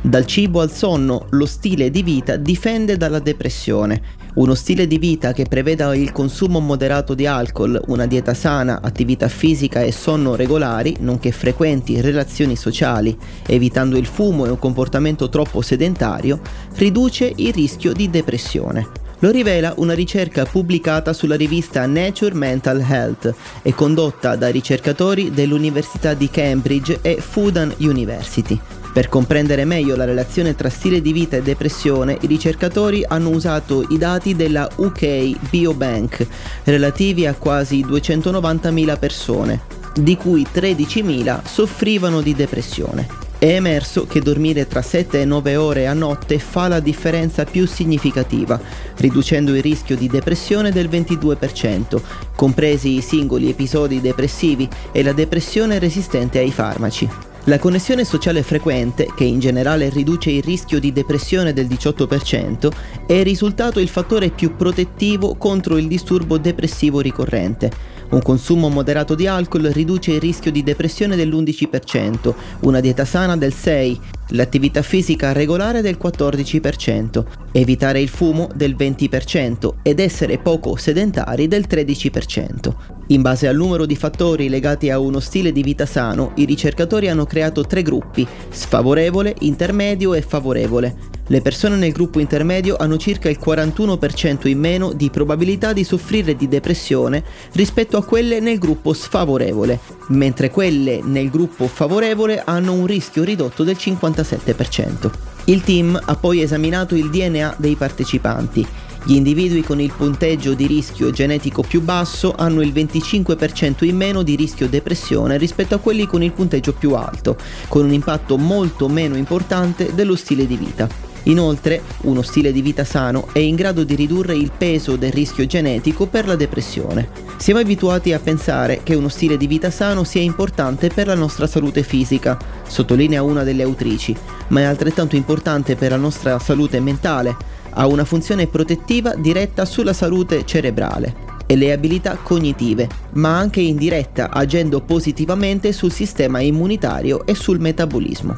Dal cibo al sonno, lo stile di vita difende dalla depressione. Uno stile di vita che preveda il consumo moderato di alcol, una dieta sana, attività fisica e sonno regolari, nonché frequenti relazioni sociali, evitando il fumo e un comportamento troppo sedentario, riduce il rischio di depressione. Lo rivela una ricerca pubblicata sulla rivista Nature Mental Health e condotta da ricercatori dell'Università di Cambridge e Fudan University. Per comprendere meglio la relazione tra stile di vita e depressione, i ricercatori hanno usato i dati della UK Biobank relativi a quasi 290.000 persone, di cui 13.000 soffrivano di depressione. È emerso che dormire tra 7 e 9 ore a notte fa la differenza più significativa, riducendo il rischio di depressione del 22%, compresi i singoli episodi depressivi e la depressione resistente ai farmaci. La connessione sociale frequente, che in generale riduce il rischio di depressione del 18%, è risultato il fattore più protettivo contro il disturbo depressivo ricorrente un consumo moderato di alcol riduce il rischio di depressione dell'11%, una dieta sana del 6%, l'attività fisica regolare del 14%, evitare il fumo del 20% ed essere poco sedentari del 13%. In base al numero di fattori legati a uno stile di vita sano, i ricercatori hanno creato tre gruppi, sfavorevole, intermedio e favorevole. Le persone nel gruppo intermedio hanno circa il 41% in meno di probabilità di soffrire di depressione rispetto a quelle nel gruppo sfavorevole, mentre quelle nel gruppo favorevole hanno un rischio ridotto del 57%. Il team ha poi esaminato il DNA dei partecipanti. Gli individui con il punteggio di rischio genetico più basso hanno il 25% in meno di rischio depressione rispetto a quelli con il punteggio più alto, con un impatto molto meno importante dello stile di vita. Inoltre, uno stile di vita sano è in grado di ridurre il peso del rischio genetico per la depressione. Siamo abituati a pensare che uno stile di vita sano sia importante per la nostra salute fisica, sottolinea una delle autrici, ma è altrettanto importante per la nostra salute mentale. Ha una funzione protettiva diretta sulla salute cerebrale e le abilità cognitive, ma anche indiretta agendo positivamente sul sistema immunitario e sul metabolismo.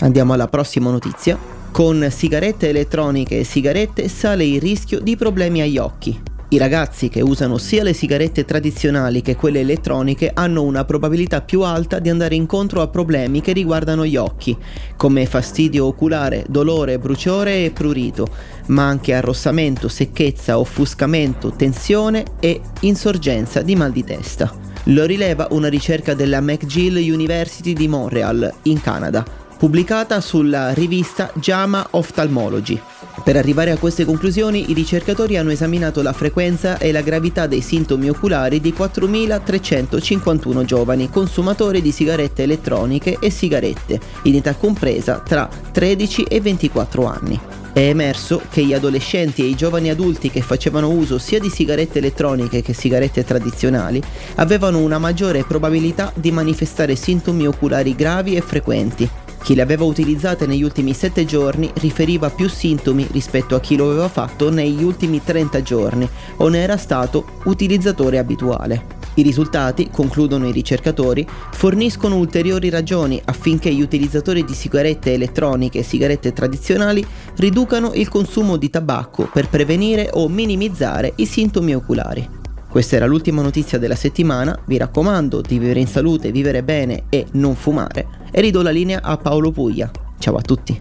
Andiamo alla prossima notizia. Con sigarette elettroniche e sigarette sale il rischio di problemi agli occhi. I ragazzi che usano sia le sigarette tradizionali che quelle elettroniche hanno una probabilità più alta di andare incontro a problemi che riguardano gli occhi, come fastidio oculare, dolore, bruciore e prurito, ma anche arrossamento, secchezza, offuscamento, tensione e insorgenza di mal di testa. Lo rileva una ricerca della McGill University di Montreal, in Canada pubblicata sulla rivista JAMA Ophthalmology. Per arrivare a queste conclusioni i ricercatori hanno esaminato la frequenza e la gravità dei sintomi oculari di 4.351 giovani consumatori di sigarette elettroniche e sigarette, in età compresa tra 13 e 24 anni. È emerso che gli adolescenti e i giovani adulti che facevano uso sia di sigarette elettroniche che sigarette tradizionali avevano una maggiore probabilità di manifestare sintomi oculari gravi e frequenti, chi le aveva utilizzate negli ultimi 7 giorni riferiva più sintomi rispetto a chi lo aveva fatto negli ultimi 30 giorni o ne era stato utilizzatore abituale. I risultati, concludono i ricercatori, forniscono ulteriori ragioni affinché gli utilizzatori di sigarette elettroniche e sigarette tradizionali riducano il consumo di tabacco per prevenire o minimizzare i sintomi oculari. Questa era l'ultima notizia della settimana, vi raccomando di vivere in salute, vivere bene e non fumare e ridò la linea a Paolo Puglia. Ciao a tutti.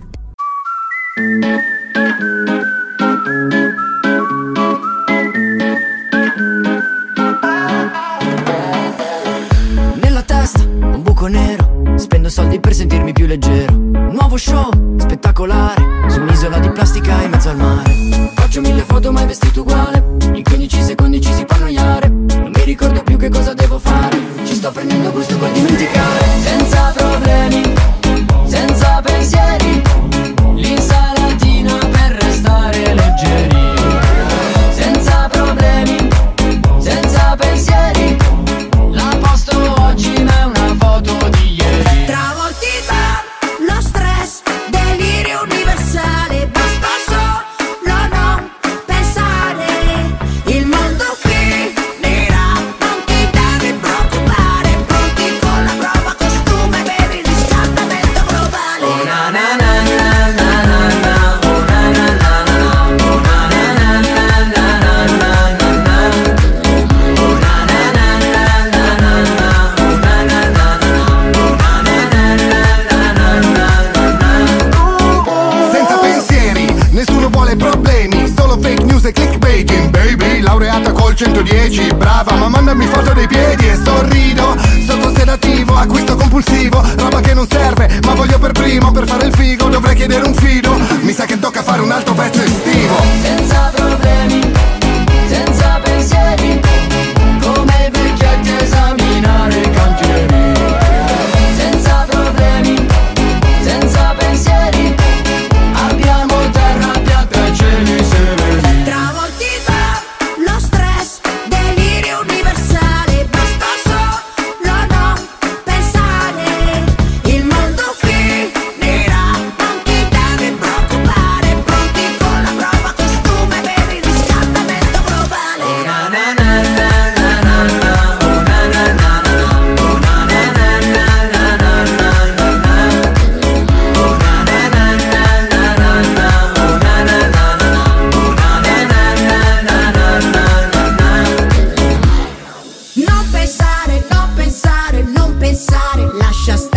Nella testa un buco nero, spendo soldi per sentirmi più leggero. Nuovo show spettacolare su un'isola di plastica in mezzo al mare. Faccio mille foto mai vestito uguale, che cosa devo fare, ci sto prendendo gusto 110, brava, ma mandami foto dei piedi e sorrido. Sotto sedativo, acquisto compulsivo, roba che non serve, ma voglio per primo, per fare il figo dovrei chiedere un fido. Mi sa che tocca fare un altro pezzo estivo. Senza pensare, lascia stare